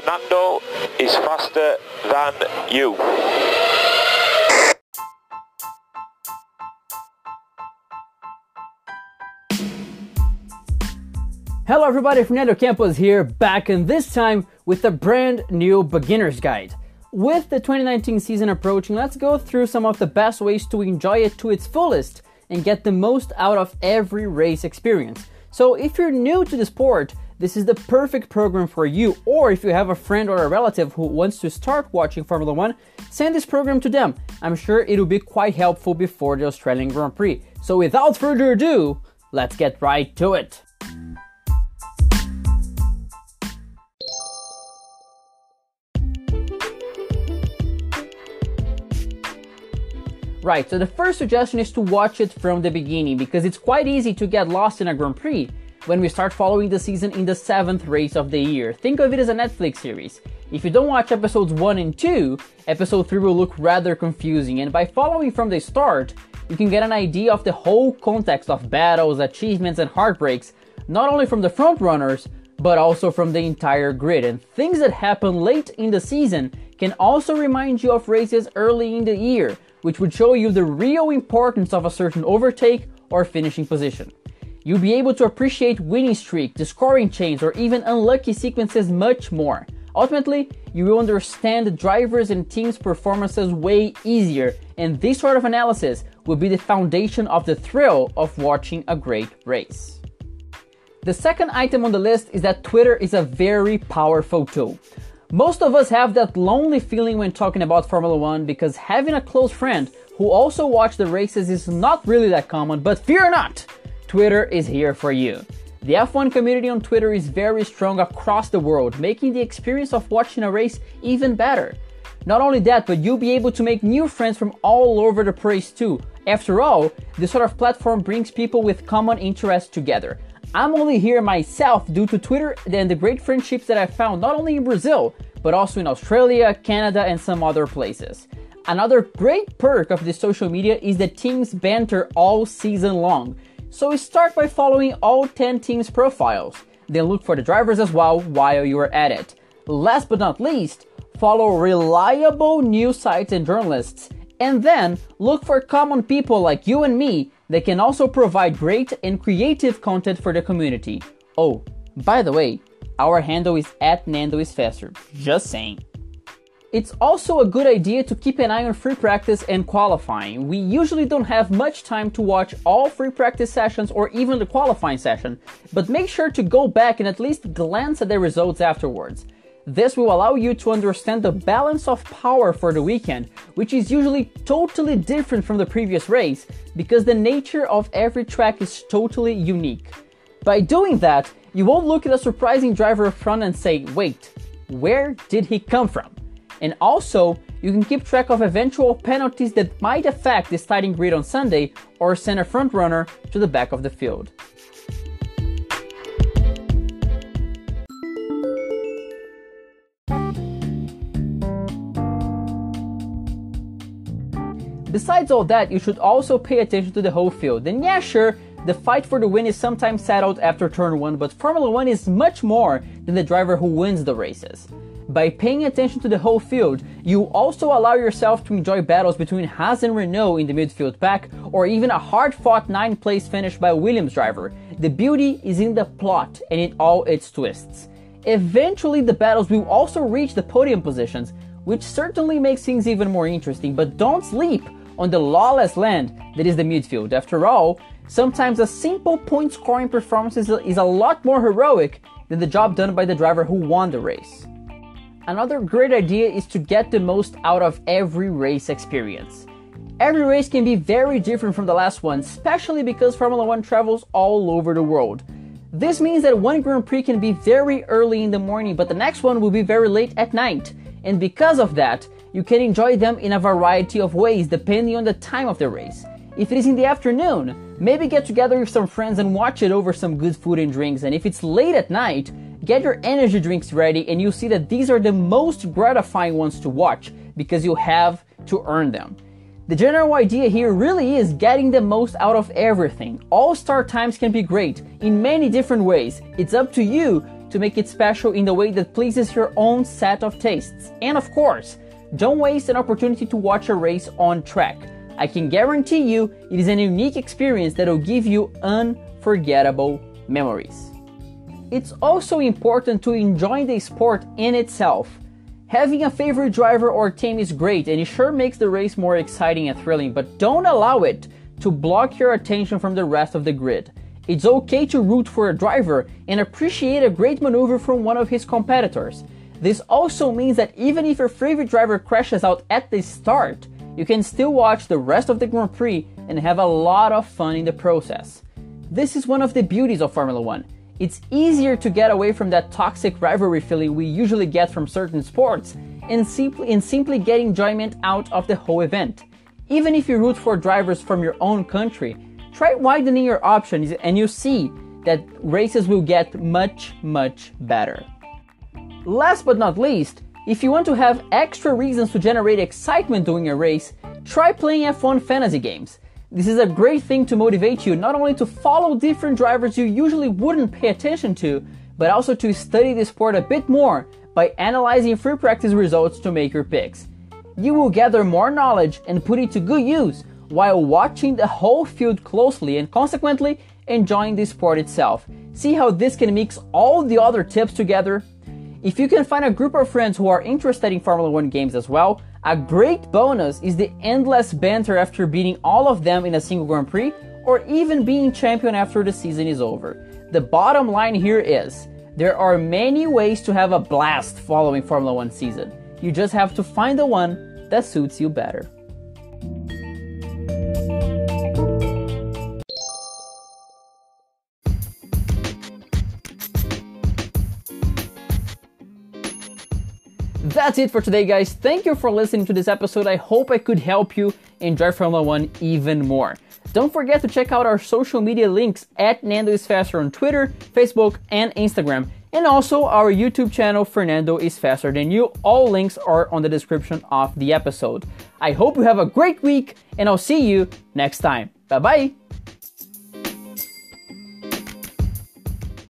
Fernando is faster than you. Hello everybody, Fernando Campos here, back and this time with a brand new beginner's guide. With the 2019 season approaching, let's go through some of the best ways to enjoy it to its fullest and get the most out of every race experience. So if you're new to the sport, this is the perfect program for you, or if you have a friend or a relative who wants to start watching Formula One, send this program to them. I'm sure it will be quite helpful before the Australian Grand Prix. So without further ado, let's get right to it. Right, so the first suggestion is to watch it from the beginning because it's quite easy to get lost in a Grand Prix when we start following the season in the seventh race of the year. Think of it as a Netflix series. If you don't watch episodes 1 and 2, episode 3 will look rather confusing, and by following from the start, you can get an idea of the whole context of battles, achievements, and heartbreaks, not only from the front runners, but also from the entire grid. And things that happen late in the season can also remind you of races early in the year, which would show you the real importance of a certain overtake or finishing position. You'll be able to appreciate winning streak, the scoring chains, or even unlucky sequences much more. Ultimately, you will understand drivers and teams' performances way easier, and this sort of analysis will be the foundation of the thrill of watching a great race. The second item on the list is that Twitter is a very powerful tool. Most of us have that lonely feeling when talking about Formula One because having a close friend who also watches the races is not really that common, but fear not! Twitter is here for you. The F1 community on Twitter is very strong across the world, making the experience of watching a race even better. Not only that, but you'll be able to make new friends from all over the place too. After all, this sort of platform brings people with common interests together. I'm only here myself due to Twitter and the great friendships that I found not only in Brazil, but also in Australia, Canada, and some other places. Another great perk of this social media is the teams banter all season long. So we start by following all 10 teams' profiles, then look for the drivers as well while you are at it. Last but not least, follow reliable news sites and journalists, and then look for common people like you and me they can also provide great and creative content for the community. Oh, by the way, our handle is at Nando is faster. Just saying. It's also a good idea to keep an eye on free practice and qualifying. We usually don't have much time to watch all free practice sessions or even the qualifying session, but make sure to go back and at least glance at the results afterwards. This will allow you to understand the balance of power for the weekend, which is usually totally different from the previous race because the nature of every track is totally unique. By doing that, you won't look at a surprising driver up front and say, wait, where did he come from? And also, you can keep track of eventual penalties that might affect the starting grid on Sunday or send a front runner to the back of the field. Besides all that, you should also pay attention to the whole field. And yeah, sure, the fight for the win is sometimes settled after turn 1, but Formula 1 is much more than the driver who wins the races. By paying attention to the whole field, you also allow yourself to enjoy battles between Haas and Renault in the midfield pack, or even a hard fought 9th place finish by Williams driver. The beauty is in the plot and in all its twists. Eventually, the battles will also reach the podium positions, which certainly makes things even more interesting, but don't sleep on the lawless land that is the midfield. After all, sometimes a simple point scoring performance is a, lot more heroic than the job done by the driver who won the race. Another great idea is to get the most out of every race experience. Every race can be very different from the last one, especially because Formula One travels all over the world. This means that one Grand Prix can be very early in the morning, but the next one will be very late at night. And because of that, you can enjoy them in a variety of ways depending on the time of the race. If it is in the afternoon, maybe get together with some friends and watch it over some good food and drinks. And if it's late at night, get your energy drinks ready and you'll see that these are the most gratifying ones to watch because you have to earn them. The general idea here really is getting the most out of everything. All start times can be great in many different ways. It's up to you to make it special in the way that pleases your own set of tastes. And of course, don't waste an opportunity to watch a race on track. I can guarantee you it is a unique experience that will give you unforgettable memories. It's also important to enjoy the sport in itself. Having a favorite driver or team is great and it sure makes the race more exciting and thrilling, but don't allow it to block your attention from the rest of the grid. It's okay to root for a driver and appreciate a great maneuver from one of his competitors. This also means that even if your favorite driver crashes out at the start, you can still watch the rest of the Grand Prix and have a lot of fun in the process. This is one of the beauties of Formula One. It's easier to get away from that toxic rivalry feeling we usually get from certain sports and simply, and simply get enjoyment out of the whole event. Even if you root for drivers from your own country, try widening your options and you'll see that races will get much, much better. Last but not least, if you want to have extra reasons to generate excitement during a race, try playing F1 fantasy games. This is a great thing to motivate you not only to follow different drivers you usually wouldn't pay attention to, but also to study the sport a bit more by analyzing free practice results to make your picks. You will gather more knowledge and put it to good use while watching the whole field closely and consequently enjoying the sport itself. See how this can mix all the other tips together if you can find a group of friends who are interested in Formula One games as well, a great bonus is the endless banter after beating all of them in a single Grand Prix, or even being champion after the season is over. The bottom line here is there are many ways to have a blast following Formula One season. You just have to find the one that suits you better. That's it for today, guys. Thank you for listening to this episode. I hope I could help you enjoy Formula One even more. Don't forget to check out our social media links at Nando is Faster on Twitter, Facebook, and Instagram, and also our YouTube channel, Fernando is Faster Than You. All links are on the description of the episode. I hope you have a great week, and I'll see you next time. Bye bye.